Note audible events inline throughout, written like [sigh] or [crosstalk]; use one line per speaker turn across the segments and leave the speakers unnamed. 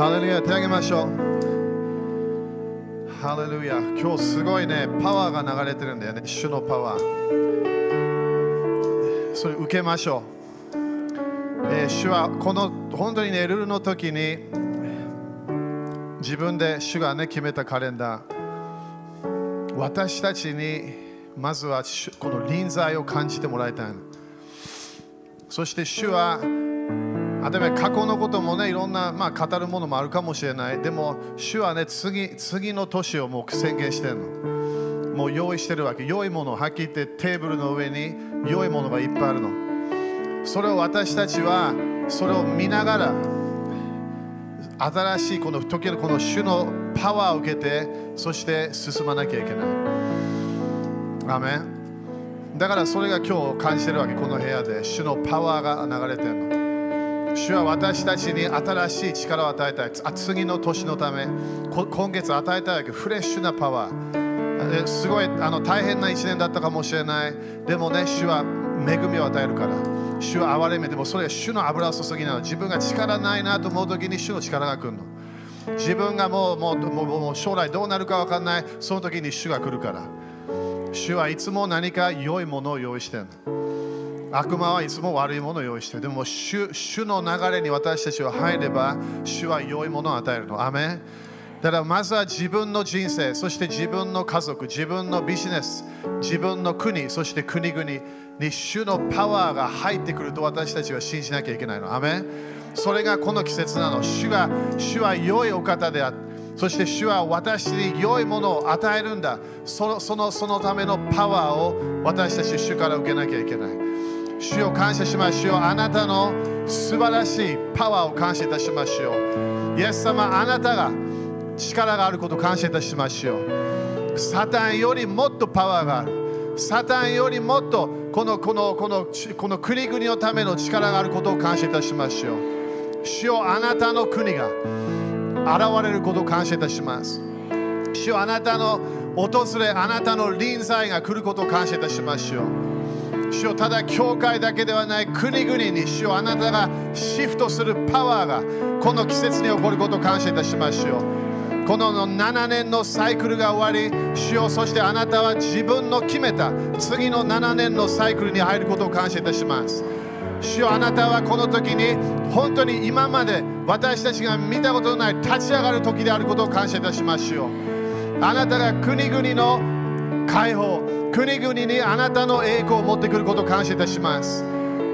ハレルヤ手上げましょうハレルヤ今日すごいねパワーが流れてるんだよね主のパワーそれ受けましょう、えー主はこの本当にねルールの時に自分で主がね決めたカレンダー私たちにまずはこの臨在を感じてもらいたいそして主はあとね過去のこともねいろんな、まあ、語るものもあるかもしれない。でも主はね次次の年をもう宣言してるの。もう用意してるわけ。良いものをはっきり言ってテーブルの上に良いものがいっぱいあるの。それを私たちはそれを見ながら新しいこの時のこの主のパワーを受けてそして進まなきゃいけない。アメン。だからそれが今日感じてるわけこの部屋で。主のパワーが流れてるの。主は私たちに新しい力を与えたい。次の年のため今月与えたいフレッシュなパワー。すごいあの大変な一年だったかもしれない。でもね主は恵みを与えるから。主は憐れめでもそれは主の油注ぎなの。自分が力ないなと思う時に主の力が来るの。自分がもうもうもうもう将来どうなるか分かんない。その時に主が来るから。主はいつも何か良いものを用意してるの。悪魔はいつも悪いものを用意してでも主主の流れに私たちは入れば主は良いものを与えるの。アメだからまずは自分の人生そして自分の家族自分のビジネス自分の国そして国々に主のパワーが入ってくると私たちは信じなきゃいけないの。アメそれがこの季節なの。主が主は良いお方であってそして主は私に良いものを与えるんだ。そのそのそのためのパワーを私たち主から受けなきゃいけない。主を感謝しましょうあなたの素晴らしいパワーを感謝いたしましょうイエス様あなたが力があることを感謝いたしましょうサタンよりもっとパワーがある。サタンよりもっとこのこのこのこの国々のための力があることを感謝いたしましょう主よあなたの国が現れることを感謝いたします。主よあなたの訪れあなたの臨在が来ることを感謝いたしましょう主よただ教会だけではない国々に主よあなたがシフトするパワーがこの季節に起こることを感謝いたしましょうこの7年のサイクルが終わり主よそしてあなたは自分の決めた次の7年のサイクルに入ることを感謝いたします。主よあなたはこの時に本当に今まで私たちが見たことのない立ち上がる時であることを感謝いたしましょうあなたが国々の解放。国々にあなたの栄光を持ってくることを感謝いたします。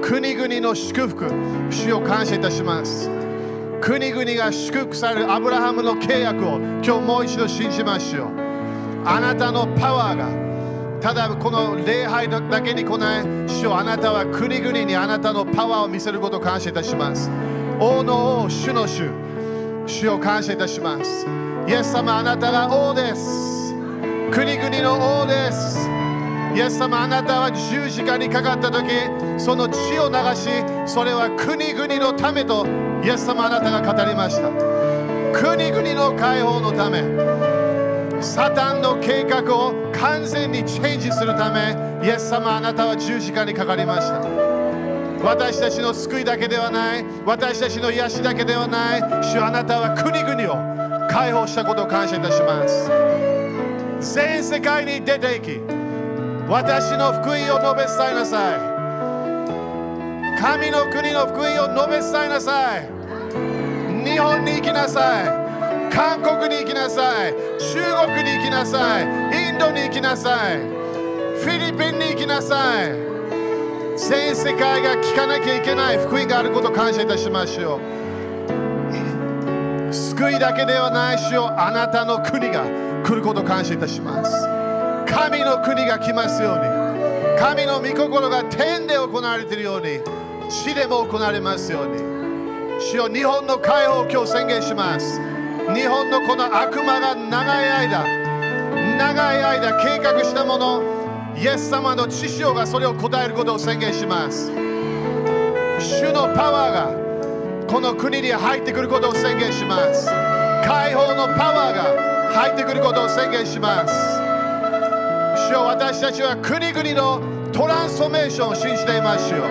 国々の祝福主を感謝いたします。国々が祝福されるアブラハムの契約を今日もう一度信じましょう。あなたのパワーがただこの礼拝だけに来ない主よあなたは国々にあなたのパワーを見せることを感謝いたします。王の王主の主主を感謝いたします。イエス様あなたが王です。国々の王です。イエス様あなたは十字架にかかった時その血を流しそれは国々のためとイエス様あなたが語りました。国々の解放のためサタンの計画を完全にチェンジするためイエス様あなたは十字架にかかりました。私たちの救いだけではない私たちの癒しだけではない主あなたは国々を解放したことを感謝いたします。全世界に出て行き私の福音を述べ伝えなさい。神の国の福音を述べ伝えなさい。日本に行きなさい。韓国に行きなさい。中国に行きなさい。インドに行きなさい。フィリピンに行きなさい。全世界が聞かなきゃいけない福音があることを感謝いたしましょう。救いだけではないしよあなたの国が。来ることを感謝いたします。神の国が来ますように。神の御心が天で行われているように。地でも行われますように。主よ日本の解放を今日宣言します。日本のこの悪魔が長い間長い間計画したものイエス様の知性がそれを答えることを宣言します。主のパワーがこの国に入ってくることを宣言します。解放のパワーが入ってくることを宣言します。主よ私たちは国々のトランスフォーメーションを信じていましょう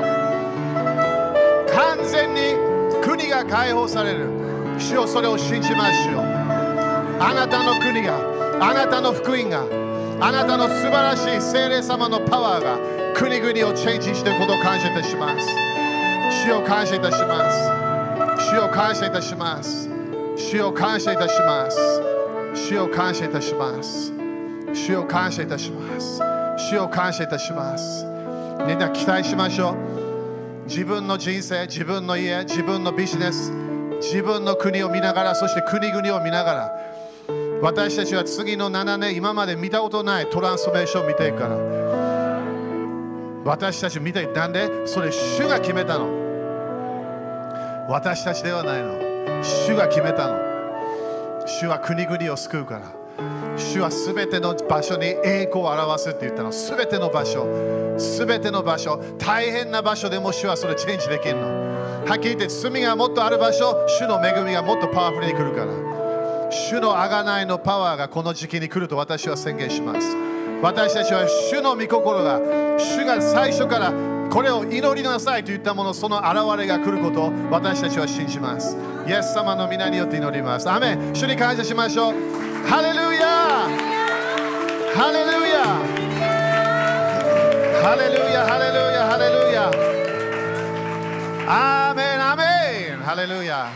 完全に国が解放される。主よそれを信じましょうあなたの国があなたの福音があなたの素晴らしい聖霊様のパワーが国々をチェンジしていることを感謝いたします。主を感謝いたします。主を感謝いたします。主を感謝いたします。主を感謝いたします。主を感謝いたします。主を感謝いたします。みんな期待しましょう。自分の人生自分の家自分のビジネス自分の国を見ながらそして国々を見ながら私たちは次の7年今まで見たことないトランスフォーメーションを見ていくから。私たち見てなんで？それ主が決めたの。私たちではないの。主が決めたの。主は国々を救うから主はすべての場所に栄光を表すって言ったの。すべての場所すべての場所大変な場所でも主はそれチェンジできるの。はっきり言って罪がもっとある場所主の恵みがもっとパワフルに来るから。主の贖いのパワーがこの時期に来ると私は宣言します。私たちは主の御心が主が最初からこれを祈りなさいと言ったものその現れが来ることを私たちは信じます。イエス様の皆によって祈ります。アメン。主に感謝しましょう。ハレルヤ。ハレルヤ。ハレルヤ。ハレルヤ。ハレルヤ。アーメン。アメン。ハレルヤ。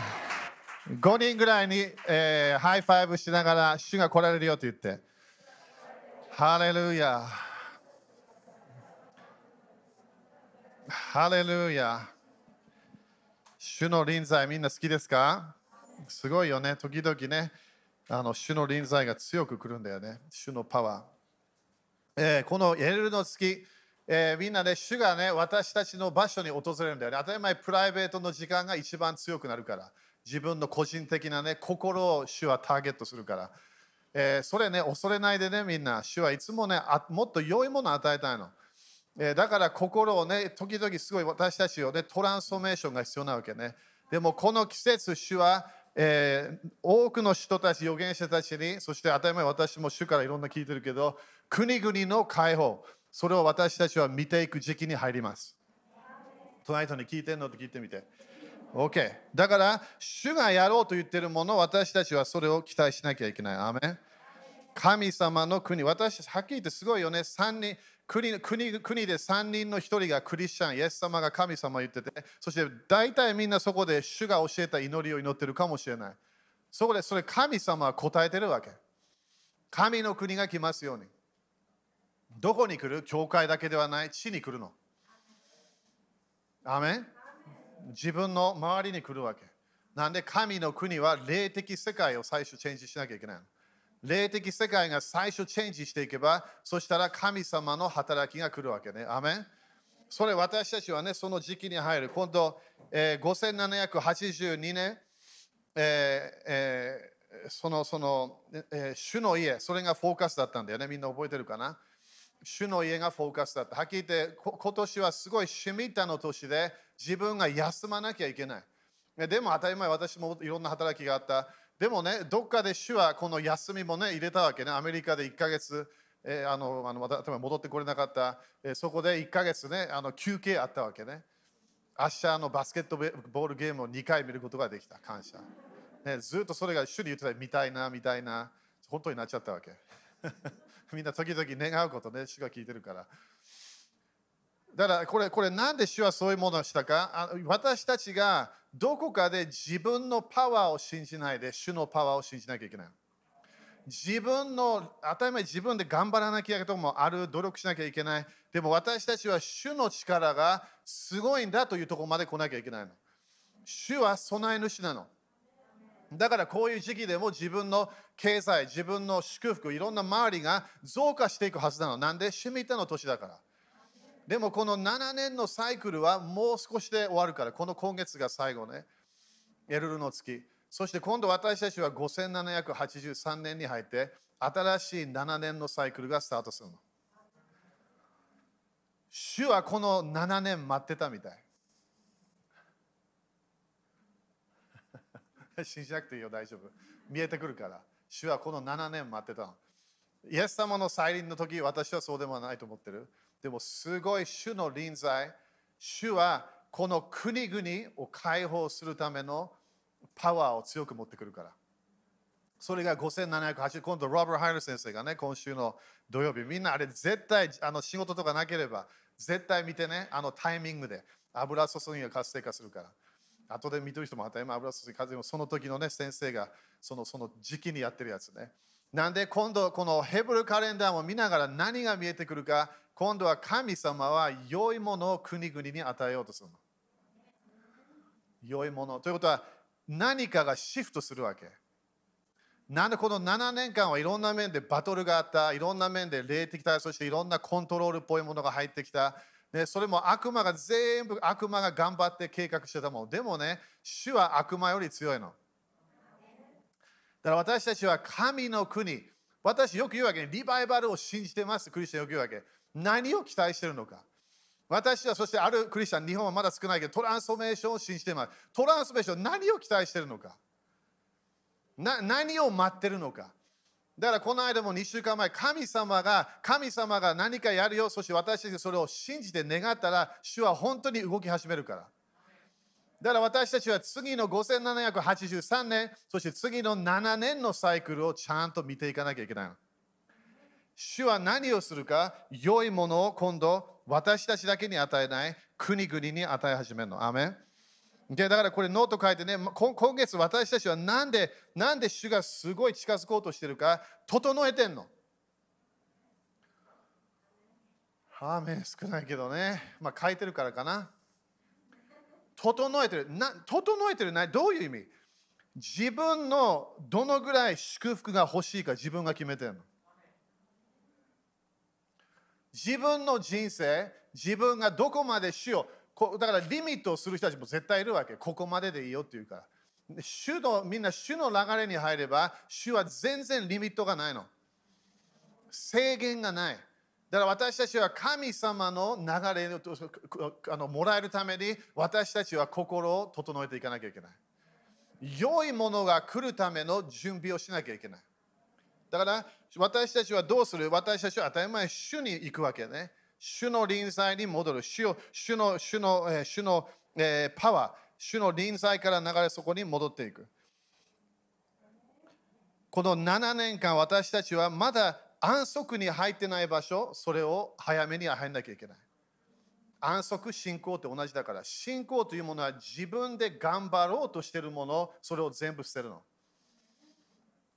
5人ぐらいに、えー、 high five しながら主が来られるよと言って。ハレルヤ。ハレルヤ。主の臨在みんな好きですか？すごいよね。時々ね、あの主の臨在が強く来るんだよね。主のパワー。えー、このエルの月、えー、みんなね、主がね、私たちの場所に訪れるんだよね。当たり前、プライベートの時間が一番強くなるから。自分の個人的なね、心を主はターゲットするから。えー、それね、恐れないでね、みんな。主はいつもね、もっと良いものを与えたいの。え、だから心をね、時々すごい私たちをね、トランスフォーメーションが必要なわけね。でもこの季節、主は、えー、多くの人たち、預言者たちに、そして当たり前私も主からいろんな聞いてるけど、国々の解放、それを私たちは見ていく時期に入ります。隣人に聞いてんのって聞いてみて。OK。だから、主がやろうと言ってるもの、私たちはそれを期待しなきゃいけない。アメ神様の国、私たちはっきり言ってすごいよね。3人国国国で3人の1人がクリスチャン、イエス様が神様言ってて、そして大体みんなそこで主が教えた祈りを祈ってるかもしれない。そこでそれ神様は答えてるわけ。神の国が来ますように。どこに来る？教会だけではない、地に来るの。アメン？自分の周りに来るわけ。なんで神の国は霊的世界を最初チェンジしなきゃいけないの？霊的世界が最初チェンジしていけば、そしたら神様の働きが来るわけね。アメンそれ私たちはね、その時期に入る。今度、えー、5782年、えーえー、その、その、えー、主の家、それがフォーカスだったんだよね。みんな覚えてるかな？主の家がフォーカスだった。はっきり言って、今年はすごいシミタの年で、自分が休まなきゃいけない。でも当たり前、私もいろんな働きがあった。でもね、どっかで主はこの休みもね、入れたわけね。アメリカで1ヶ月、えー、あのあのまた戻ってこれなかった、えー、そこで1ヶ月ね、あの休憩あったわけね。明日のバスケットボールゲームを2回見ることができた。感謝。ね、ずっとそれが主に言ってた見たいな、見たいな。本当になっちゃったわけ。[laughs] みんな時々願うことね、主が聞いてるから。だからこれ、これなんで主はそういうものをしたか？私たちがどこかで自分のパワーを信じないで主のパワーを信じなきゃいけない。自分の当たり前自分で頑張らなきゃいけないともある努力しなきゃいけない。でも私たちは主の力がすごいんだというところまで来なきゃいけないの。主は備え主なの。だからこういう時期でも自分の経済、自分の祝福、いろんな周りが増加していくはずなの。なんで？趣味の年だから。でもこの7年のサイクルはもう少しで終わるから、この今月が最後ね。エルルの月。そして今度私たちは5783年に入って、新しい7年のサイクルがスタートするの。主はこの7年待ってたみたい。[laughs] 信じなくていいよ、大丈夫。見えてくるから。主はこの7年待ってたの。イエス様の再臨の時、私はそうでもないと思ってる。でもすごい主の臨在、主はこの国々を解放するためのパワーを強く持ってくるから。それが5780今度ロバート・ハイル先生がね今週の土曜日みんなあれ絶対あの仕事とかなければ絶対見てねあのタイミングで油注ぎが活性化するから。後で見てる人も当たり前油注ぎ風もその時のね先生がそのその時期にやってるやつね。なんで今度このヘブルカレンダーを見ながら何が見えてくるか今度は神様は良いものを国々に与えようとするの良いものということは何かがシフトするわけなんでこの7年間はいろんな面でバトルがあった、いろんな面で霊的対そしていろんなコントロールっぽいものが入ってきた。ね、それも悪魔が全部悪魔が頑張って計画してたもん。でもね、主は悪魔より強いの。だから私たちは神の国。私よく言うわけに、リバイバルを信じてます。クリスチャンよく言うわけ。何を期待してるのか。私はそしてあるクリスチャン、日本はまだ少ないけど、トランスフォーメーションを信じてます。トランスフォーメーション、何を期待してるのか。な何を待ってるのか。だからこの間も2週間前、神様が、神様が何かやるよ、そして私たちそれを信じて願ったら、主は本当に動き始めるから。だから私たちは次の5783年、そして次の7年のサイクルをちゃんと見ていかなきゃいけないの。主は何をするか、良いものを今度私たちだけに与えない国々に与え始めるの。アメンだからこれノート書いてね、今月私たちはなんで、なんで主がすごい近づこうとしてるか、整えてんの。アーメン少ないけどね。まあ書いてるからかな。整えてる。な整えてるない？どういう意味？自分のどのぐらい祝福が欲しいか自分が決めてるの？自分の人生、自分がどこまで主をだからリミットをする人たちも絶対いるわけ。ここまででいいよっていうから。主のみんな主の流れに入れば、主は全然リミットがないの。制限がない。だから私たちは神様の流れをあのもらえるために私たちは心を整えていかなきゃいけない。良いものが来るための準備をしなきゃいけない。だから私たちはどうする？私たちは当たり前主に行くわけね。主の臨在に戻る。主主の主の、えー、主の、えー、パワー、主の臨在から流れそこに戻っていく。この7年間、私たちはまだ安息に入ってない場所、それを早めに入んなきゃいけない。安息、信仰って同じだから、信仰というものは自分で頑張ろうとしているもの、それを全部捨てるの。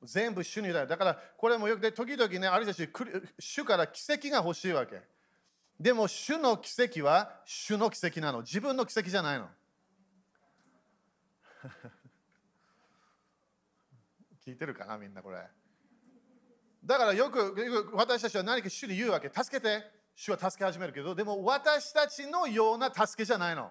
全部主にだ。だから、これもよくで、時々ね、ある人たち、主から奇跡が欲しいわけ。でも主の奇跡は主の奇跡なの。自分の奇跡じゃないの。[laughs] 聞いてるかなみんなこれ。だからよく私たちは何か主に言うわけ。助けて。主は助け始めるけど、でも私たちのような助けじゃないの。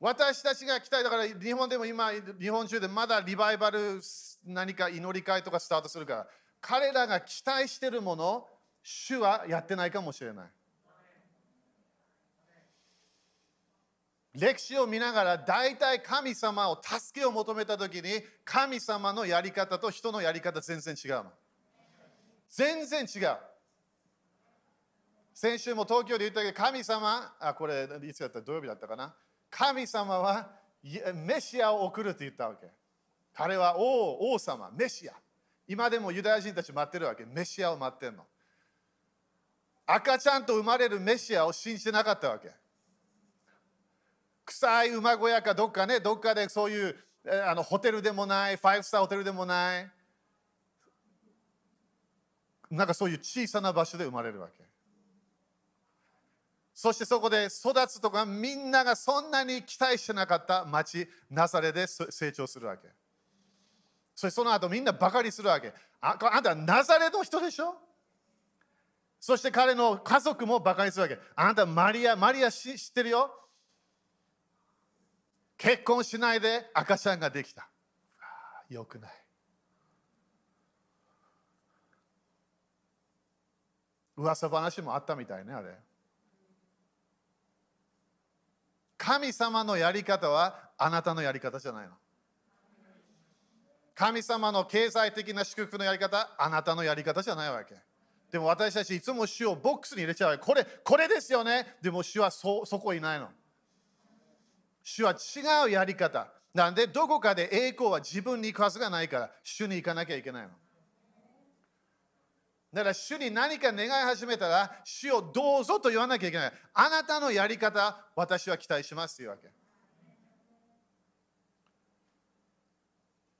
私たちが期待だから日本でも今、日本中でまだリバイバル何か祈り会とかスタートするから、彼らが期待してるもの、主はやってないかもしれない。歴史を見ながら大体神様を助けを求めた時に神様のやり方と人のやり方全然違うの。全然違う。先週も東京で言ったけど神様、あ、これいつだった？土曜日だったかな？神様はメシアを送るって言ったわけ。彼は王王様、メシア。今でもユダヤ人たち待ってるわけ。メシアを待ってるの。赤ちゃんと生まれるメシアを信じてなかったわけ。臭い馬小屋かどっかね、どっかでそういうあのホテルでもない、ファイブスターホテルでもない、なんかそういう小さな場所で生まれるわけ。そしてそこで育つとかみんながそんなに期待してなかった町、ナザレで成長するわけ。そしてその後みんなバカにするわけ。ああんたナザレの人でしょ？そして彼の家族も馬鹿にするわけ。あなたマリア、マリア知ってるよ？結婚しないで赤ちゃんができた。よくない。噂話もあったみたいね、あれ。神様のやり方はあなたのやり方じゃないの。神様の経済的な祝福のやり方、あなたのやり方じゃないわけ。でも私たちいつも主をボックスに入れちゃう。これ、これですよね。でも主はそそこいないの。主は違うやり方。なんで、どこかで栄光は自分に行くはずがないから、主に行かなきゃいけないの。だから主に何か願い始めたら、主をどうぞと言わなきゃいけない。あなたのやり方、私は期待しますというわけ。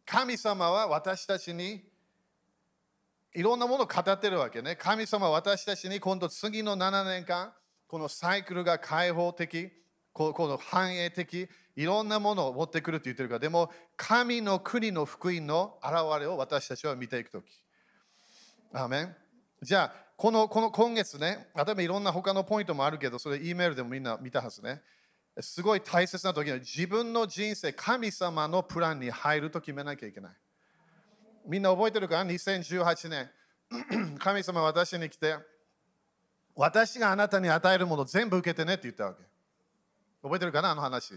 神様は私たちにいろんなものを語ってるわけね。神様は私たちに今度次の7年間、このサイクルが開放的、この繁栄的、いろんなものを持ってくると言ってるから、でも神の国の福音の現れを私たちは見ていくとき。アメンじゃあ、このこの今月ね、例えばいろんな他のポイントもあるけど、それ E メールでもみんな見たはずね。すごい大切な時に自分の人生、神様のプランに入ると決めなきゃいけない。みんな覚えてるか ?2018 年、[clears throat] 神様私に来て、私があなたに与えるもの全部受けてねって言ったわけ。覚えてるかなあの話。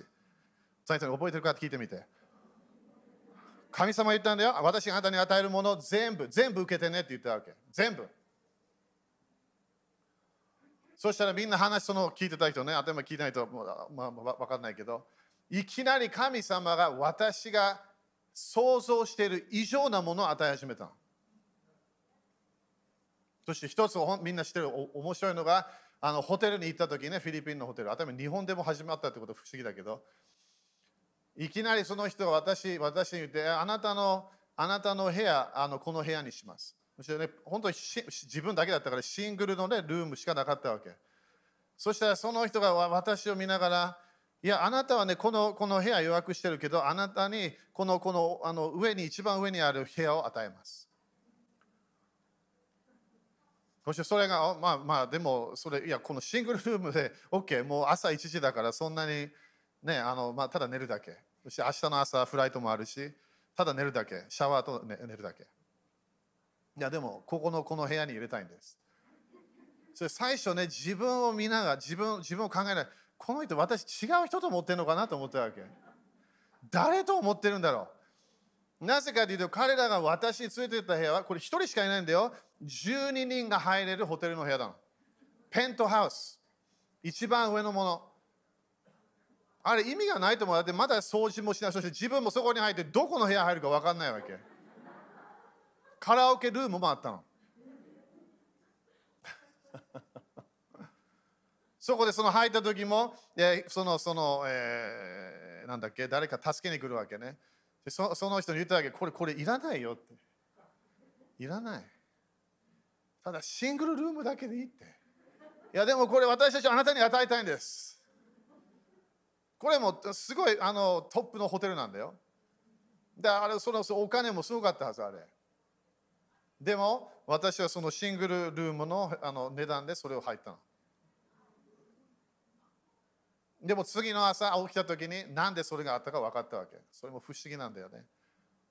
覚えてるかって聞いてみて。神様言ったんだよ。私があなたに与えるもの全部、全部受けてねって言ったわけ。全部。そしたらみんな話その聞いてた人ね、頭聞いてないと、まあ、分かんないけど、いきなり神様が私が想像している以上なものを与え始めた。そして一つみんな知ってる面白いのが、あのホテルに行った時ね、フィリピンのホテル、頭日本でも始まったってこと不思議だけど、いきなりその人が私私に言って、あなたのあなたの部屋、あのこの部屋にします。そしてね、本当に自分だけだったからシングルの、ね、ルームしかなかったわけ。そしたらその人が私を見ながら、いや、あなたはね、このこの部屋予約してるけど、あなたにこのこのあの上に、一番上にある部屋を与えます。そしてそれが、まあまあ、でも、それ、いや、このシングルルームで [laughs] OK、もう朝1時だからそんなに、ね、あのまあ、ただ寝るだけ。そして明日の朝フライトもあるし、ただ寝るだけ。シャワーと寝るだけ。いや、でも、ここのこの部屋に入れたいんです。それ最初ね、自分を見ながら、自分自分を考えない。この人、私違う人と思ってるのかなと思ったわけ。誰と思ってるんだろうなぜかというと、彼らが私に連れて行った部屋は、これ1人しかいないんだよ。12人が入れるホテルの部屋だの。ペントハウス。一番上のもの。あれ意味がないと思う。だってまだ掃除もしない。そして自分もそこに入ってどこの部屋入るか分かんないわけ。カラオケルームもあったの。[laughs] そこでその入った時も、え、その、その、えー、なんだっけ、誰か助けに来るわけね。そその人に言ったわけ、これ、これいらないよって。いらない。ただ、シングルルームだけでいいって。いや、でもこれ私たちはあなたに与えたいんです。これもすごいあのトップのホテルなんだよ。で、あれ、そのお金もすごかったはず、あれ。でも、私はそのシングルルームのあの値段でそれを入ったの。でも次の朝起きた時に何でそれがあったか分かったわけ。それも不思議なんだよね。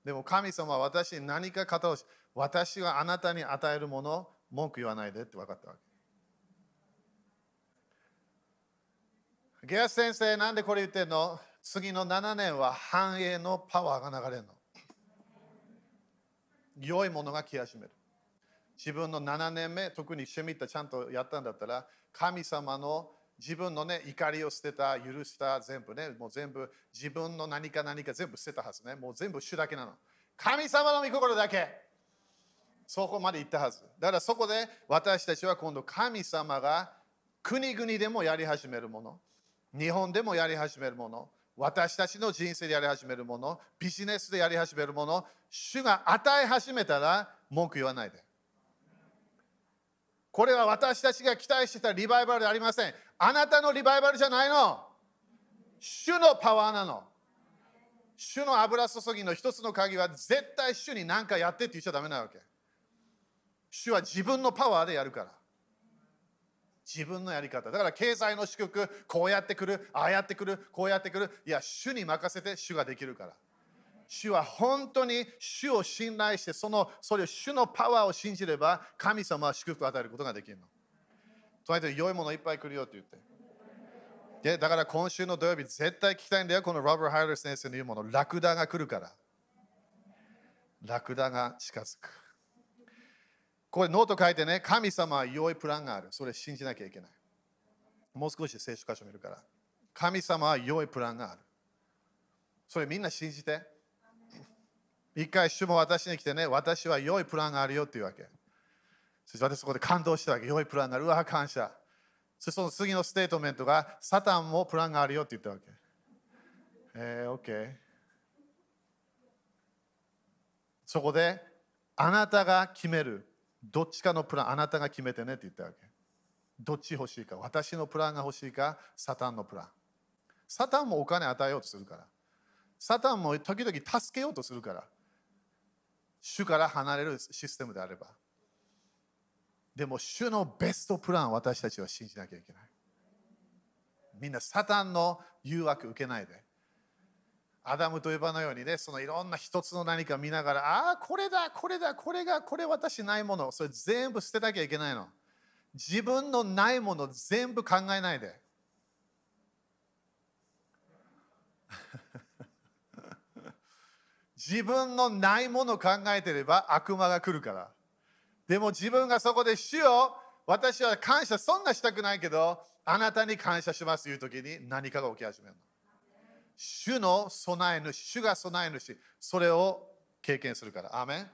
でも神様は私に何か語をし、私はあなたに与えるもの、文句言わないでって分かったわけ。ゲアス先生、なんでこれ言ってんの？次の7年は繁栄のパワーが流れるの。良いものが来始める。自分の7年目、特にシェミッタちゃんとやったんだったら、神様の自分のね、怒りを捨てた、許した、全部ね、もう全部自分の何か何か全部捨てたはずね。もう全部主だけなの。神様の御心だけ。そこまで行ったはず。だからそこで私たちは今度神様が国々でもやり始めるもの、日本でもやり始めるもの、私たちの人生でやり始めるもの、ビジネスでやり始めるもの、主が与え始めたら文句言わないで。これは私たちが期待してたリバイバルではありません。あなたのリバイバルじゃないの。主のパワーなの。主の油注ぎの一つの鍵は絶対主に何かやってって言っちゃダメなわけ。主は自分のパワーでやるから。自分のやり方。だから経済の祝福、こうやってくる、ああやってくる、こうやってくる。いや、主に任せて主ができるから。主は本当に主を信頼して、そのそれを主のパワーを信じれば、神様は祝福を与えることができるの。隣で良いものいっぱい来るよって言って。でだから今週の土曜日、絶対聞きたいんだよ、このロバー・ハイラー先生の言うもの、ラクダが来るから。ラクダが近づく。これノート書いてね、神様は良いプランがある。それ信じなきゃいけない。もう少し聖書箇所見るから。神様は良いプランがある。それみんな信じて。一回主も私に来てね、私は良いプランがあるよっていうわけ。そして私そこで感動したわけ。良いプランがある。うわ、感謝。そしてその次のステートメントが、サタンもプランがあるよって言ったわけ。えー、OK。そこで、あなたが決める。どっちかのプラン、あなたが決めてねって言ったわけ。どっち欲しいか。私のプランが欲しいか、サタンのプラン。サタンもお金与えようとするから。サタンも時々助けようとするから。主から離れるシステムであれば。でも、主のベストプラン私たちは信じなきゃいけない。みんなサタンの誘惑受けないで。アダムとエバのようにね、そのいろんな一つの何か見ながら、ああ、これだ、これだ、これが、これ私ないもの、それ全部捨てなきゃいけないの。自分のないもの全部考えないで。[laughs] 自分のないもの考えてれば悪魔が来るから。でも自分がそこで主よ私は感謝そんなしたくないけどあなたに感謝しますという時に何かが起き始めるの。主の備え主、主が備え主、それを経験するから。アメン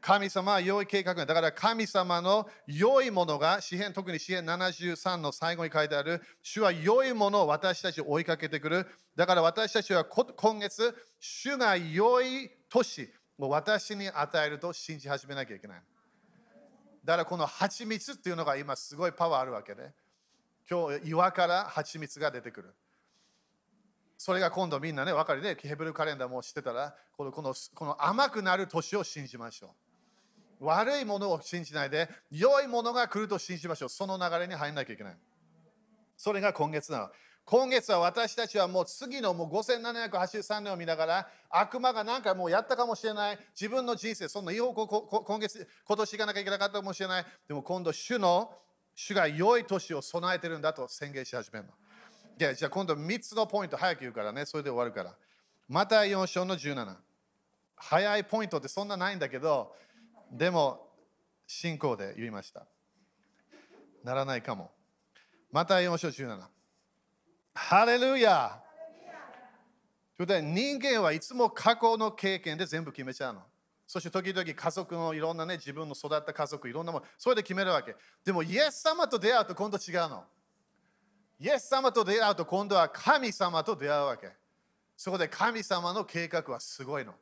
神様は良い計画だから神様の良いものが、詩篇特に詩篇73の最後に書いてある、主は良いものを私たちを追いかけてくる。だから私たちは今月、主が良い年を私に与えると信じ始めなきゃいけない。だからこの蜂蜜っていうのが今すごいパワーあるわけで、今日岩から蜂蜜が出てくる。それが今度みんなね、分かりで、ヘブルカレンダーも知ってたら、このこのこの甘くなる年を信じましょう。悪いものを信じないで、良いものが来ると信じましょう。その流れに入らなきゃいけない。それが今月なの。今月は私たちはもう次のもう5783年を見ながら悪魔が何かもうやったかもしれない自分の人生そんないい方向今月今年行かなきゃいけなかったかもしれないでも今度主の主が良い年を備えてるんだと宣言し始めるのじゃあ今度3つのポイント早く言うからね、それで終わるから。また4章の17。早いポイントってそんなないんだけど、でも信仰で言いました。ならないかも。また4章17。ハレルヤということで人間はいつも過去の経験で全部決めちゃうの。そして時々家族のいろんなね、自分の育った家族、いろんなもの、それで決めるわけ。でも、イエス様と出会うと今度違うの。イエス様と出会うと今度は神様と出会うわけ。そこで神様の計画はすごいの。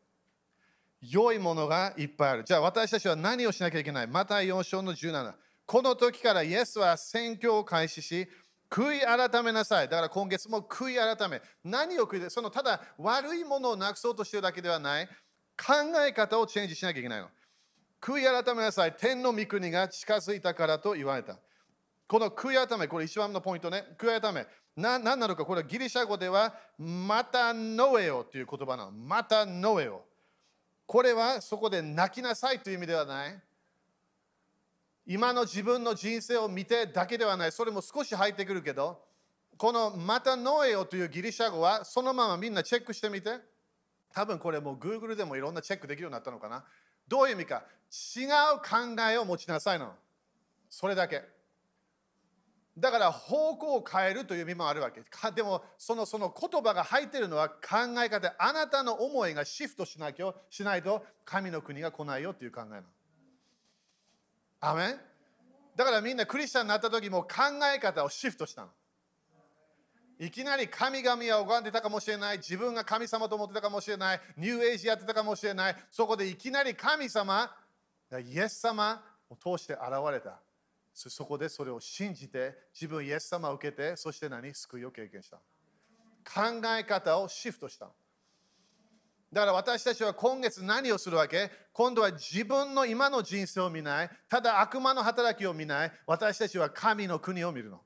良いものがいっぱいある。じゃあ私たちは何をしなきゃいけない？また4章の17。この時からイエスは宣教を開始し、悔い改めなさい。だから今月も悔い改め。何を悔い？そのただ悪いものをなくそうとしてるだけではない。考え方をチェンジしなきゃいけないの。悔い改めなさい。天の御国が近づいたからと言われた。この悔い改め、これ一番のポイントね。悔い改め。な何なのか、これはギリシャ語では、またノエオという言葉なの。またノエオ。これはそこで泣きなさいという意味ではない。今の自分の人生を見てだけではない。それも少し入ってくるけど、このまたノエオというギリシャ語はそのままみんなチェックしてみて。多分これもう Google でもいろんなチェックできるようになったのかな。どういう意味か。違う考えを持ちなさいの。それだけ。だから方向を変えるという意味もあるわけでもそのその言葉が入っているのは考え方あなたの思いがシフトしなきゃしないと神の国が来ないよという考えなの。アメン？だからみんなクリスチャンになった時も考え方をシフトしたの。いきなり神々は拝んでたかもしれない。自分が神様と思ってたかもしれない。ニューエイジやってたかもしれない。そこでいきなり神様、イエス様を通して現れた。そこでそれを信じて、自分イエス様を受けて、そして何？救いを経験した。考え方をシフトした。だから私たちは今月何をするわけ？今度は自分の今の人生を見ない。ただ悪魔の働きを見ない。私たちは神の国を見るの。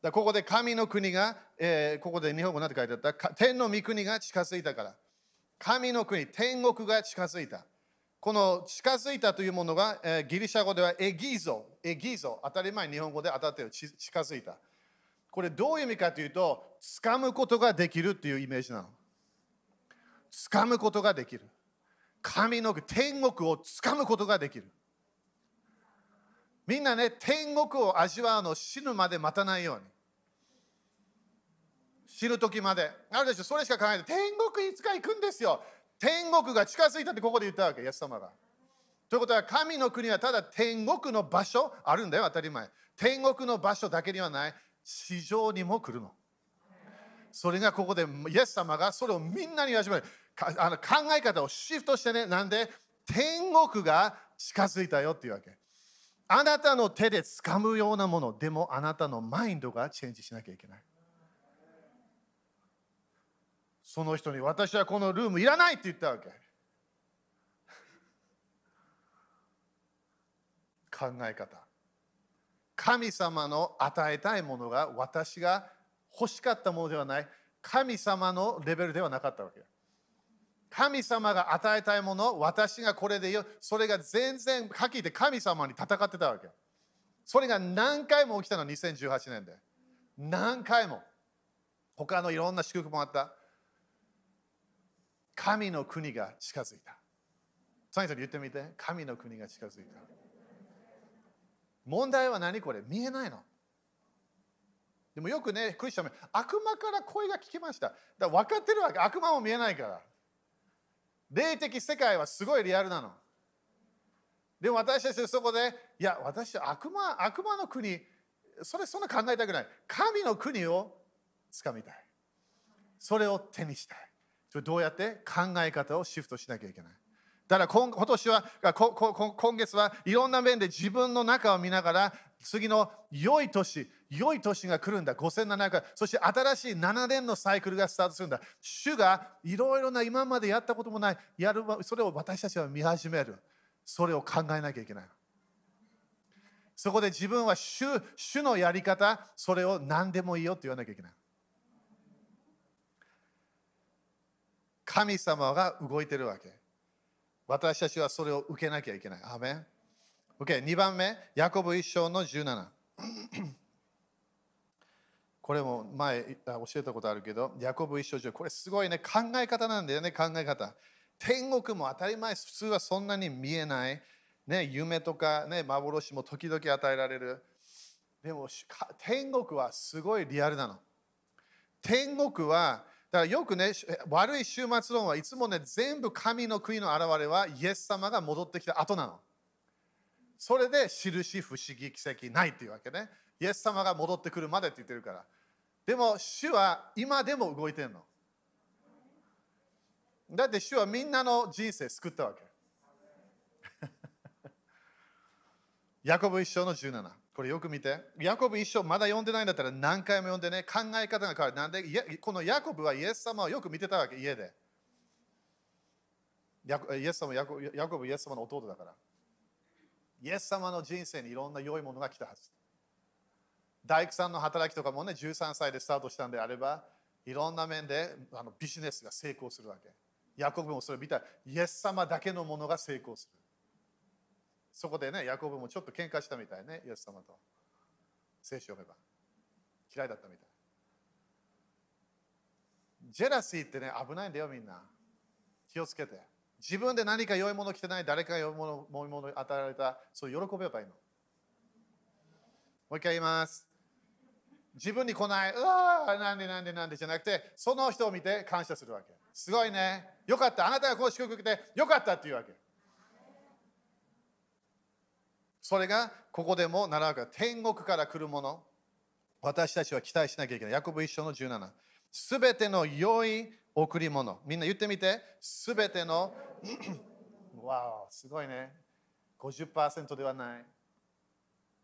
だここで神の国が、えー、ここで日本語なんて書いてあった？天の御国が近づいたから。神の国、天国が近づいた。この近づいたというものが、えー、ギリシャ語ではエギーゾ、エギゾ、当たり前日本語で当たってる、近づいた。これどういう意味かというと、掴むことができるっていうイメージなの。掴むことができる。神の天国をつかむことができる。みんなね、天国を味わうの死ぬまで待たないように。死ぬ時まで。あるでしょ、それしか考えない。天国いつか行くんですよ。天国が近づいたってここで言ったわけ、イエス様が。ということは、神の国はただ天国の場所あるんだよ、当たり前。天国の場所だけにはない、市場にも来るの。それがここで、イエス様がそれをみんなに始める。あの考え方をシフトしてね、なんで？天国が近づいたよっていうわけ。あなたの手で掴むようなもの、でもあなたのマインドがチェンジしなきゃいけない。その人に私はこのルームいらないって言ったわけ。[laughs] 考え方。神様の与えたいものが私が欲しかったものではない。神様のレベルではなかったわけ。神様が与えたいもの、私がこれでよ、それが全然、はっきり言って神様に戦ってたわけ。それが何回も起きたの、2018年で。何回も。他のいろんな祝福もあった。神の国が近づいた。サインさん言ってみて。神の国が近づいた。問題は何これ？見えないの。でもよくね、クリスチャン悪魔から声が聞きました。だから分かってるわけ。悪魔も見えないから。霊的世界はすごいリアルなの。でも私たちそこで、いや、私は悪魔、悪魔の国、それそんな考えたくない。神の国をつかみたい。それを手にしたい。どうやって考え方をシフトしなきゃいけない。だから今今年は今月はいろんな面で自分の中を見ながら次の良い年良い年が来るんだ。5700回そして新しい7年のサイクルがスタートするんだ。主がいろいろな今までやったこともない。やるそれを私たちは見始める。それを考えなきゃいけない。そこで自分は主主のやり方それを何でもいいよって言わなきゃいけない。神様が動いてるわけ私たちはそれを受けなきゃいけない。アメン OK、2番目、ヤコブ一章の17。[coughs] これも前教えたことあるけど、ヤコブ一章10、これすごいね、考え方なんだよね、考え方。天国も当たり前、普通はそんなに見えない。ね、夢とか、ね、幻も時々与えられる。でも、天国はすごいリアルなの。天国はだからよくね、悪い終末論はいつもね、全部神の国の現れはイエス様が戻ってきた後なの。それで印、不思議、奇跡ないっていうわけね。イエス様が戻ってくるまでって言ってるから。でも主は今でも動いてるの。だって主はみんなの人生救ったわけ。[laughs] ヤコブ一章の17。これよく見て。ヤコブ一章まだ読んでないんだったら何回も読んでね、考え方が変わる。なんでこのヤコブはイエス様をよく見てたわけ、家で。イエス様ヤコヤコブイエス様の弟だから。イエス様の人生にいろんな良いものが来たはず。大工さんの働きとかもね、13歳でスタートしたんであれば、いろんな面であのビジネスが成功するわけ。ヤコブもそれ見たイエス様だけのものが成功する。そこでね、ヤコブもちょっと喧嘩したみたいね、イエス様と。聖書を読めば。嫌いだったみたい。ジェラシーってね、危ないんだよ、みんな。気をつけて。自分で何か良いもの来てない、誰かが良いもの、もいもの与えられた、そう喜べばいいの。もう一回言います。自分に来ない、うわー、なんでなんでなんでじゃなくて、その人を見て感謝するわけ。すごいね。よかった。あなたがこの祝福受けて、よかったっていうわけ。それがここでも習うから天国から来るもの私たちは期待しなきゃいけない。ヤコブ一章の17。すべての良い贈り物。みんな言ってみて。すべての [clears throat] わお、すごいね。50%ではない。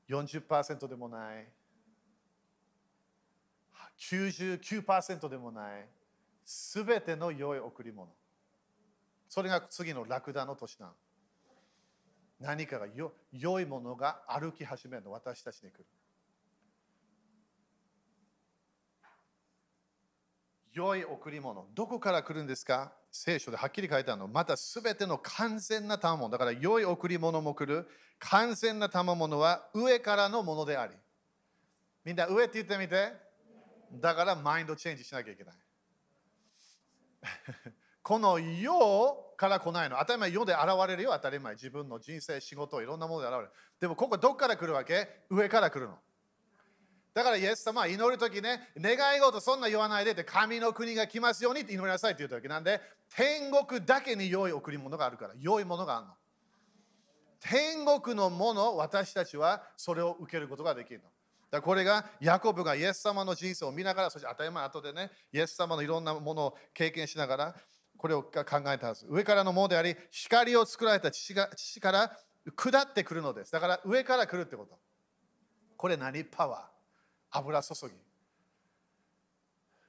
40%でもない。99%でもない。すべての良い贈り物。それが次のラクダの年なの。何かがよ良いものが歩き始めるの私たちに来る。良い贈り物。どこから来るんですか？聖書ではっきり書いてあるの。またすべての完全な賜物。だから良い贈り物も来る。完全な賜物は上からのものであり。みんな上って言ってみて。だからマインドチェンジしなきゃいけない。この世から来ないの。当たり前、世で現れるよ、当たり前。自分の人生、仕事、いろんなもので現れる。でも、ここどっから来るわけ？上から来るの。だからイエス様は祈るときね、願い事そんな言わないでって神の国が来ますようにって祈りなさいって言うときなんで、天国だけに良い贈り物があるから、良いものがあるの。天国のもの、私たちはそれを受けることができるの。だこれがヤコブがイエス様の人生を見ながら、そして当たり前後でね、イエス様のいろんなものを経験しながら、これを考えたはず。上からのものであり、光を作られた父が父から下ってくるのです。だから上から来るってこと。これ何パワー？油注ぎ。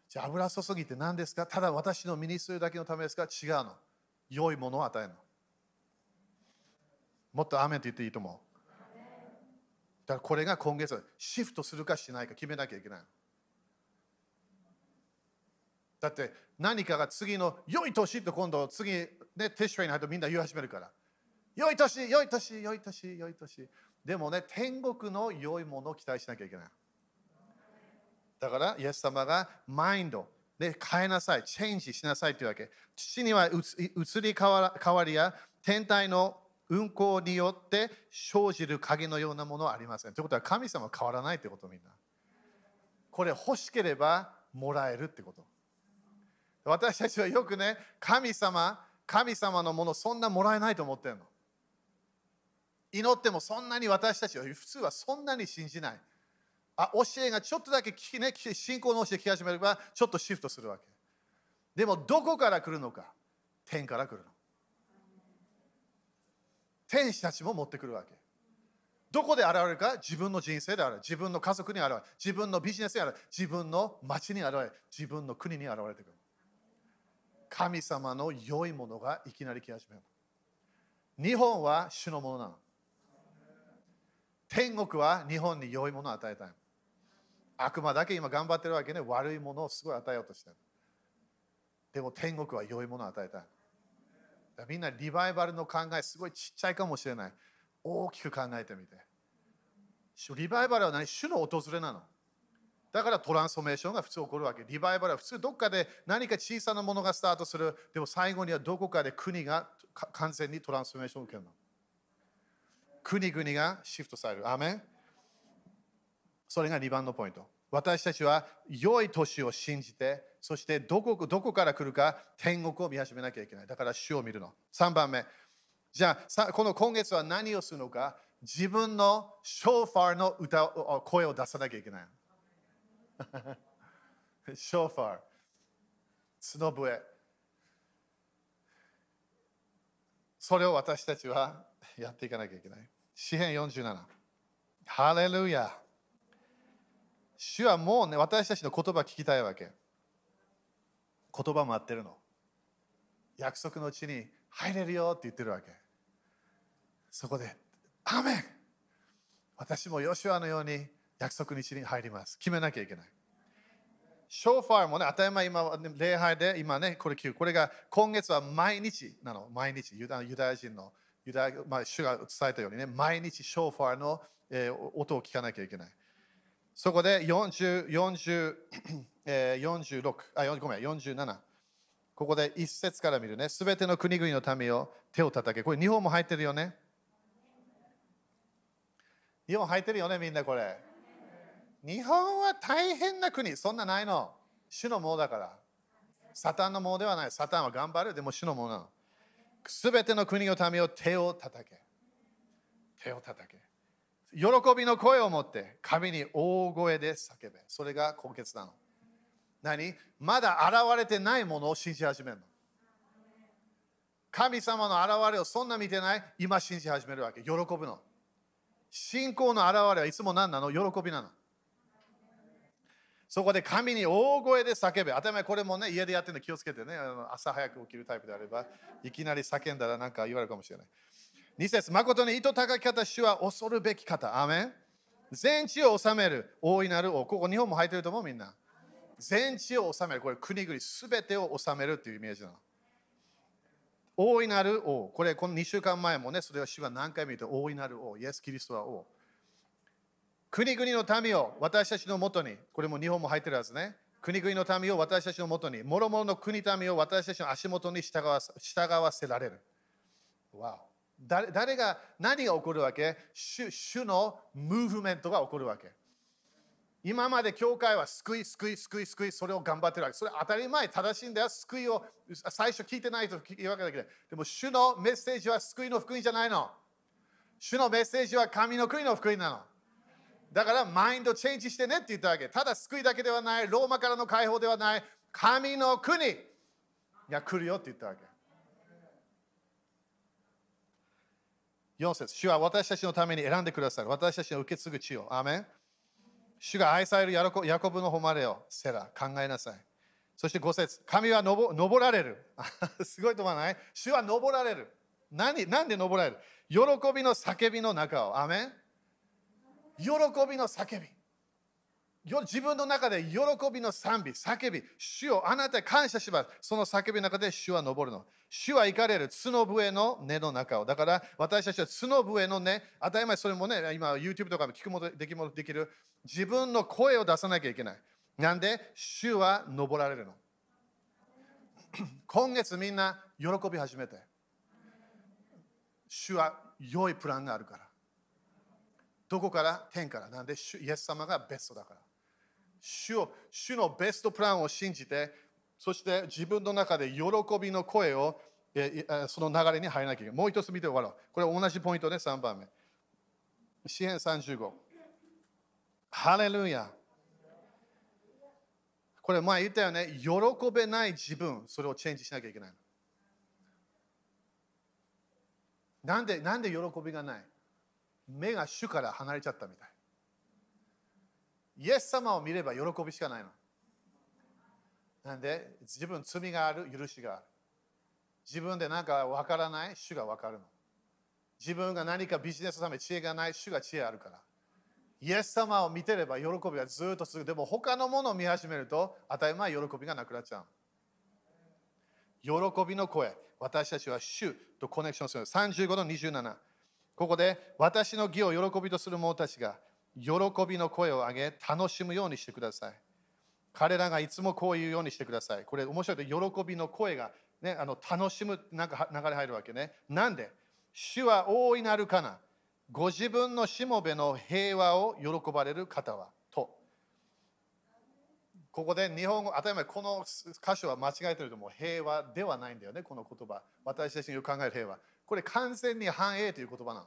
じゃあ油注ぎって何ですか？ただ私の身にするだけのためですか？違うの。良いものを与えるの。もっとアメンと言っていいと思う。だからこれが今月シフトするかしないか決めなきゃいけない。だって何かが次の良い年と今度次ねテシュレに入るとみんな言い始めるから。良い年、良い年、良い年、良い年。でもね、天国の良いものを期待しなきゃいけない。だから、イエス様がマインドで変えなさい、チェンジしなさいというわけ。父には移り変わりや天体の運行によって生じる影のようなものはありません。ということは神様は変わらないということみんな。これ欲しければもらえるってこと。私たちはよくね、神様、神様のものそんなもらえないと思ってるの。祈ってもそんなに私たちは普通はそんなに信じない。あ教えがちょっとだけ聞き、ね、信仰の教え聞き始めればちょっとシフトするわけ。でもどこから来るのか天から来るの。天使たちも持ってくるわけ。どこで現れるか自分の人生で現れる。自分の家族に現れる。自分のビジネスに現れる。自分の町に現れる。自分の国に現れてくる。神様の良いものがいきなり来始める。日本は主のものなの。天国は日本に良いものを与えたい。悪魔だけ今頑張ってるわけね。悪いものをすごい与えようとしてる。でも天国は良いものを与えたい。みんなリバイバルの考えすごいちっちゃいかもしれない。大きく考えてみて。リバイバルは何？主の訪れなの。だからトランスフォーメーションが普通起こるわけ。リバイバルは普通どっかで何か小さなものがスタートする。でも最後にはどこかで国が完全にトランスフォーメーションを受けるの。国々がシフトされる。アメンそれが2番のポイント。私たちは良い年を信じて、そしてどこどこから来るか天国を見始めなきゃいけない。だから主を見るの。3番目。じゃあ、この今月は何をするのか自分のショーファーの歌声を出さなきゃいけない。ショーファー、角笛。それを私たちはやっていかなきゃいけない。詩編47。ハレルヤ。主はもうね、私たちの言葉聞きたいわけ。言葉待ってるの。約束のうちに入れるよって言ってるわけ。そこで、アメン私もヨシュアのように約束のうちに入ります。決めなきゃいけない。ショーファーもね、当たり前今、礼拝で今ね、これ聞く。これが今月は毎日なの。毎日、ユダユダヤ人の、ユダヤまあ、主が伝えたようにね、毎日ショーファーの、えー、音を聞かなきゃいけない。そこで40、40、[clears throat] えー、46あ、ごめん、47。ここで一節から見るね。すべての国々の民を手を叩け。これ日本も入ってるよね。日本入ってるよね、みんなこれ。日本は大変な国。そんなないの。主のものだから。サタンのものではない。サタンは頑張る。でも主のものなの。すべての国の民を手を叩け。手を叩け。喜びの声を持って神に大声で叫べ。それが根血なの。何？まだ現れてないものを信じ始めるの。神様の現れをそんな見てない？今信じ始めるわけ。喜ぶの。信仰の現れはいつも何なの？喜びなの。そこで神に大声で叫べ。当たり前これもね、家でやってるの気をつけてね。朝早く起きるタイプであれば、いきなり叫んだら何か言われるかもしれない。2節誠に糸高き方、主は恐るべき方。アメン全地を治める大いなる王。ここ日本も入ってると思うみんな。全地を治める。これ国々すべてを治めるっていうイメージなの。大いなる王。これこの2週間前もね、それを主は何回も言って大いなる王。イエス・キリストは王。国々の民を私たちのもとに、これも日本も入ってるはずね。国々の民を私たちのもとに、諸々の国民を私たちの足元に従わ従わせられる。わお誰誰が、何が起こるわけ？主主のムーブメントが起こるわけ。今まで教会は救い、救い、救い、救い、それを頑張ってるわけ。それ当たり前、正しいんだよ。救いを最初聞いてないと言うわけだけど、でも主のメッセージは救いの福音じゃないの。主のメッセージは神の国の福音なの。だからマインドチェンジしてねって言ったわけ。ただ救いだけではない、ローマからの解放ではない、神の国が来るよって言ったわけ。4節主は私たちのために選んでくださる。私たちの受け継ぐ地を。アメン主が愛されるヤコヤコブの誉れをセラ考えなさい。そして5節神は登られる。[laughs] すごいと思わない？主は登られる。何何で登られる？喜びの叫びの中を。アメン喜びの叫び。自分の中で喜びの賛美、叫び、主をあなた感謝します。その叫びの中で主は登るの。主は行かれる角笛の根の中を。だから私たちは角笛の根、当たり前それもね、今 YouTube とかも聞くもできもできる。自分の声を出さなきゃいけない。なんで、主は登られるの。[clears throat] 今月みんな喜び始めて。主は良いプランがあるから。どこから？天から。なんで、イエス様がベストだから。主を主のベストプランを信じて、そして自分の中で喜びの声をその流れに入らなきゃいけない。もう一つ見て終わろう。これ同じポイントで3番目。支援35。ハレルヤ。これ前言ったよね。喜べない自分、それをチェンジしなきゃいけない。なんで、なんで喜びがない？目が主から離れちゃったみたい。イエス様を見れば喜びしかないの。なんで自分罪がある、許しがある。自分で何かわからない、主がわかるの。自分が何かビジネスのため知恵がない、主が知恵あるから。イエス様を見てれば喜びがずっと続く。でも他のものを見始めると当たり前喜びがなくなっちゃう。喜びの声。私たちは主とコネクションする。35の27。ここで私の義を喜びとする者たちが喜びの声を上げ、楽しむようにしてください。彼らがいつもこう言うようにしてください。これ面白いで、喜びの声が、ね、あの楽しむなんか流れ入るわけね。なんで主は大いなるかな。ご自分のしもべの平和を喜ばれる方は。と。ここで日本語、当たり前、この箇所は間違えてると思う。平和ではないんだよね、この言葉。私たちに考える平和。これ完全に繁栄という言葉なの。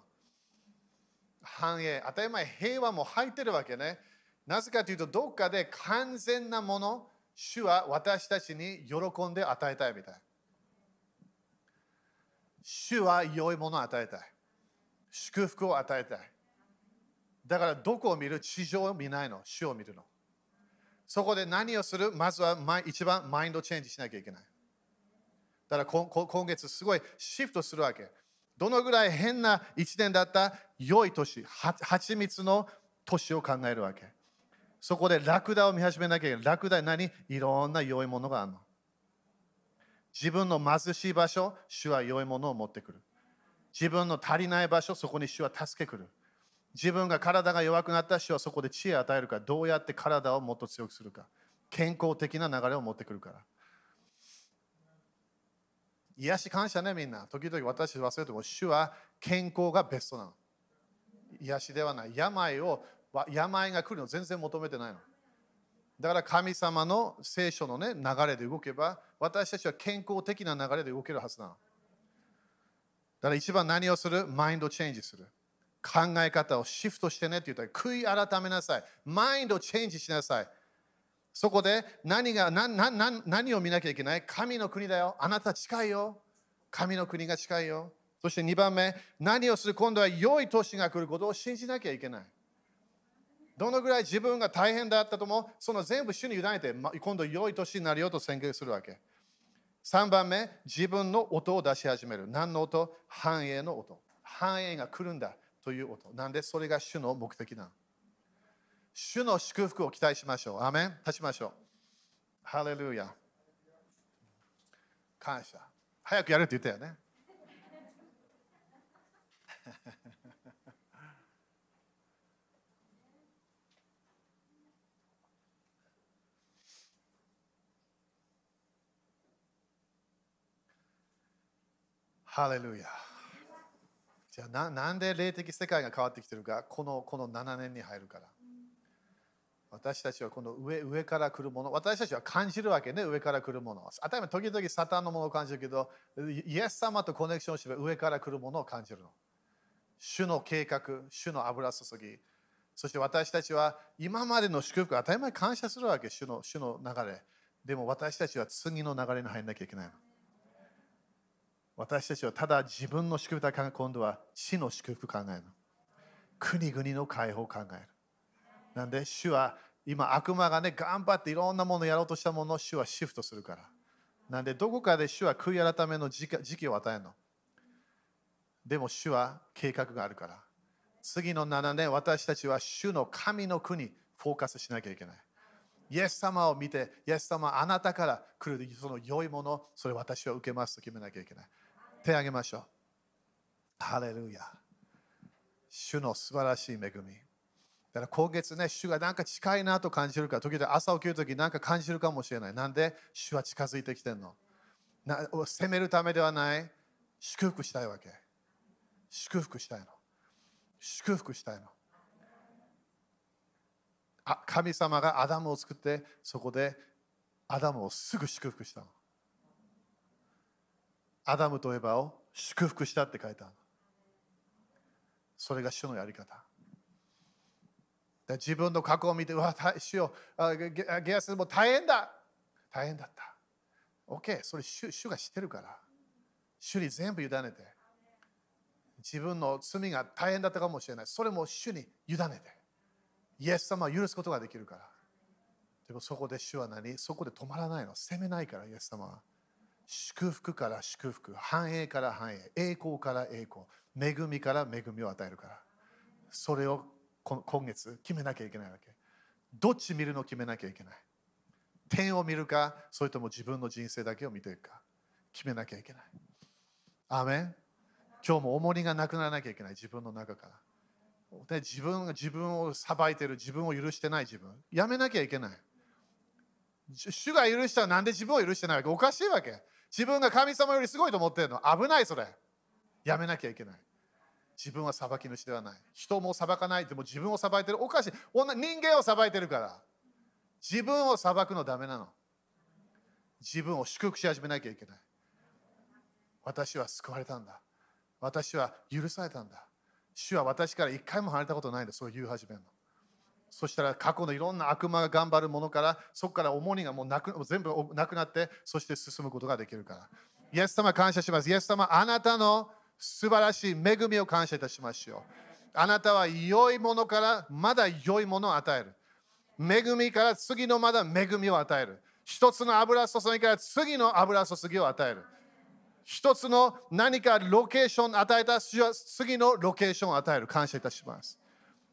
繁栄。当たり前、平和も入ってるわけね。なぜかというと、どっかで完全なもの、主は私たちに喜んで与えたいみたい。主は良いものを与えたい。祝福を与えたい。だからどこを見る？地上を見ないの、主を見るの。そこで何をする？まずは一番マインドチェンジしなきゃいけない。だから今月すごいシフトするわけ。どのぐらい変な一年だった良い年、蜂蜜の年を考えるわけ。そこでラクダを見始めなきゃいけない。ラクダ何？いろんな良いものがあるの。自分の貧しい場所、主は良いものを持ってくる。自分の足りない場所、そこに主は助けくる。自分が体が弱くなった主はそこで知恵を与えるかどうやって体をもっと強くするか。健康的な流れを持ってくるから。癒し感謝ね、みんな。時々私忘れても、主は健康がベストなの。癒しではない。病を、病が来るの全然求めてないの。だから神様の聖書の、ね、流れで動けば、私たちは健康的な流れで動けるはずなの。だから一番何をする？マインドチェンジする。考え方をシフトしてねって言ったら、悔い改めなさい。マインドチェンジしなさい。そこで何が何何何を見なきゃいけない？神の国だよ。あなた近いよ。神の国が近いよ。そして2番目、何をする？今度は良い年が来ることを信じなきゃいけない。どのぐらい自分が大変だったとも、その全部主に委ねて、今度良い年になるよと宣言するわけ。3番目、自分の音を出し始める。何の音？繁栄の音。繁栄が来るんだという音。なんでそれが主の目的なの？主の祝福を期待しましょう。アメン立ちましょう。ハレルヤ。感謝。早くやるって言ったよね。ハレルヤ。じゃあななんで霊的世界が変わってきてるかこのこの7年に入るから。私たちはこの上上から来るもの、私たちは感じるわけね、上から来るもの。当たり前、時々サタンのものを感じるけど、イエス様とコネクションして上から来るものを感じるの。主の計画、主の油注ぎ、そして私たちは今までの祝福、当たり前感謝するわけ、主の主の流れ。でも私たちは次の流れに入らなきゃいけないの。私たちはただ自分の祝福だから今度は地の祝福考えるの。国々の解放を考える。なんで主は今悪魔がね頑張っていろんなものをやろうとしたものを主はシフトするから。なんでどこかで主は悔い改めの時期を与えるの。でも主は計画があるから。次の7年私たちは主の神の国フォーカスしなきゃいけない。イエス様を見て、イエス様あなたから来るその良いもの、それ私は受けますと決めなきゃいけない。手を挙げましょう。ハレルヤ。主の素晴らしい恵み。だから今月ね、主がなんか近いなと感じるか、時々朝起きるときなんか感じるかもしれない。なんで？主は近づいてきてるのな責めるためではない。祝福したいわけ。祝福したいの。祝福したいの。あ神様がアダムを作ってそこでアダムをすぐ祝福したの。アダムとエバを祝福したって書いてあるそれが主のやり方。自分の過去を見て、うわ、主よ、ゲアスも大変だ。大変だった。OK、それ主主が知ってるから。主に全部委ねて。自分の罪が大変だったかもしれない。それも主に委ねて。イエス様を許すことができるから。でもそこで主は何？そこで止まらないの。責めないから、イエス様は。祝福から祝福、繁栄から繁栄、栄光から栄光、恵みから恵みを与えるから。それを今月決めなきゃいけないわけ。どっち見るの決めなきゃいけない。点を見るか、それとも自分の人生だけを見ていくか、決めなきゃいけない。アメン。今日も重荷がなくならなきゃいけない。自分の中から。で自分が自分を裁いてる。自分を許してない自分。やめなきゃいけない。主が許したらなんで自分を許してないわけ？おかしいわけ。自分が神様よりすごいと思ってるの。危ないそれ。やめなきゃいけない。自分は裁き主ではない人も裁かないでも自分を裁いてるおかしい人間を裁いてるから自分を裁くのダメなの自分を祝福し始めなきゃいけない私は救われたんだ私は許されたんだ。主は私から一回も離れたことないんだ。そう言い始めるの。そしたら過去のいろんな悪魔が頑張るものから、そこから重荷がもうなく全部なくなって、そして進むことができるから。イエス様感謝します。イエス様、あなたの素晴らしい恵みを感謝いたしましょう。あなたは良いものからまだ良いものを与える。恵みから次のまだ恵みを与える。一つの油注ぎから次の油注ぎを与える。一つの何かロケーションを与えた主は次のロケーションを与える。感謝いたします。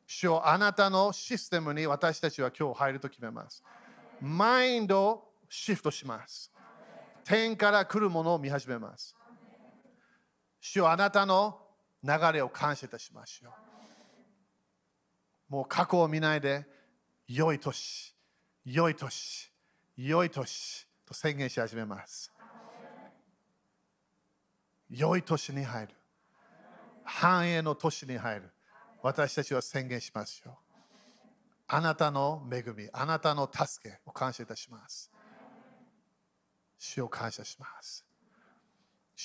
主よあなたのシステムに私たちは今日入ると決めます。マインドをシフトします。天から来るものを見始めます。主よあなたの流れを感謝いたしましょう。もう過去を見ないで、良い年、良い年、良い年と宣言し始めます。良い年に入る。繁栄の年に入る。私たちは宣言しますよ。あなたの恵み、あなたの助けを感謝いたします。主を感謝します。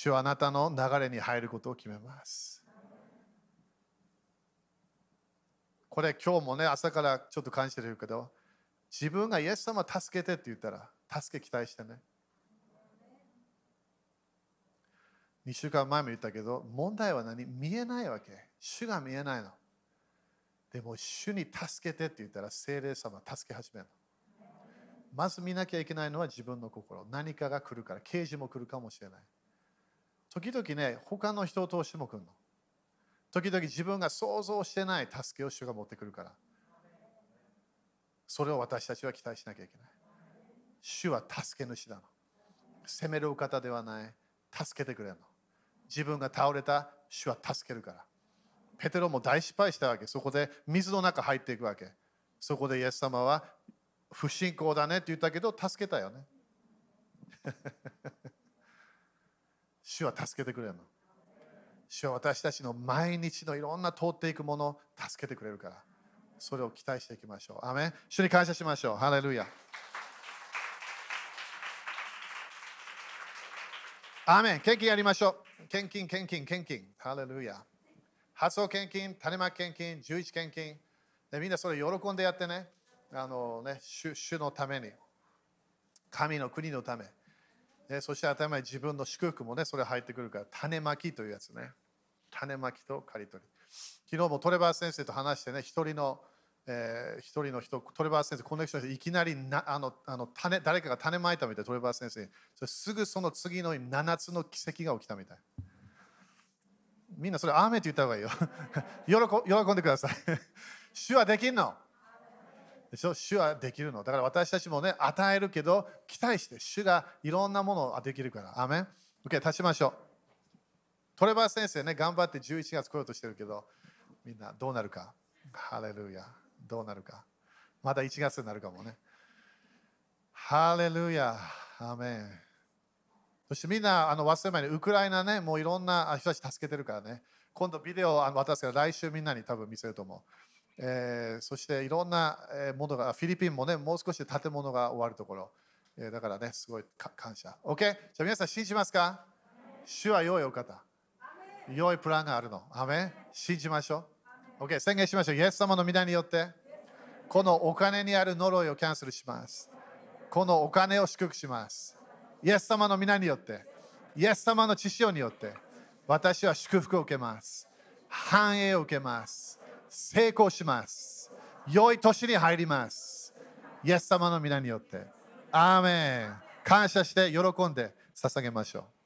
主はあなたの流れに入ることを決めます。これ今日もね、朝からちょっと感じてるけど、自分がイエス様助けてって言ったら、助け期待してね。2週間前も言ったけど、問題は何？見えないわけ。主が見えないの。でも、主に助けてって言ったら、精霊様助け始めるの。まず見なきゃいけないのは自分の心。何かが来るから、刑事も来るかもしれない。時々ね、他の人を通しても来るの？時々自分が想像してない助けを主が持ってくるから。それを私たちは期待しなきゃいけない。主は助け主なの。責めるお方ではない。助けてくれるの。自分が倒れた主は助けるから。ペテロも大失敗したわけ。そこで水の中入っていくわけ。そこでイエス様は不信仰だねって言ったけど助けたよね。主は助けてくれるの。主は私たちの毎日のいろんな通っていくものを助けてくれるから、それを期待していきましょう。アメン主に感謝しましょう。ハレルヤ。アメン献金やりましょう。献金、献金、献金。ハレルヤ。発送献金、種まき献金、十一献金。でみんなそれ喜んでやってね。あのね主主のために。神の国のため。そして頭に自分の祝福もね、それ入ってくるから、種まきというやつね。種まきと刈り取り。昨日もトレバー先生と話してね、一人の、えー、一人の人、トレバー先生、コネクションして、いきなりなあのあの種誰かが種まいたみたい、トレバー先生に。それすぐその次の7つの奇跡が起きたみたい。みんなそれ、アーメンって言った方がいいよ。[laughs] 喜 [laughs] 喜んでください。[laughs] 主はできるの。でしょ？主はできるの。だから私たちもね、与えるけど、期待して、主がいろんなものができるから。アメン ?OK、立ちましょう。トレバー先生ね、頑張って11月来ようとしてるけど、みんなどうなるか？ハレルヤ。どうなるか？まだ1月になるかもね。ハレルヤ。アメン。そしてみんなあの忘れないで、ウクライナね、もういろんな人たち助けてるからね。今度ビデオあの渡すから来週みんなに多分見せると思う。えー、そしていろんなものが、フィリピンもね、もう少し建物が終わるところ。えー、だからね、すごい感謝。OK? じゃあ皆さん信じますか？主は良いお方。良いプランがあるの。アメ信じましょう。OK、宣言しましょう。イエス様の皆によって、このお金にある呪いをキャンセルします。このお金を祝福します。イエス様の皆によって、イエス様の知識によって、私は祝福を受けます。繁栄を受けます。成功します。良い年に入ります。イエス様の皆によって。アーメン。感謝して喜んで捧げましょう。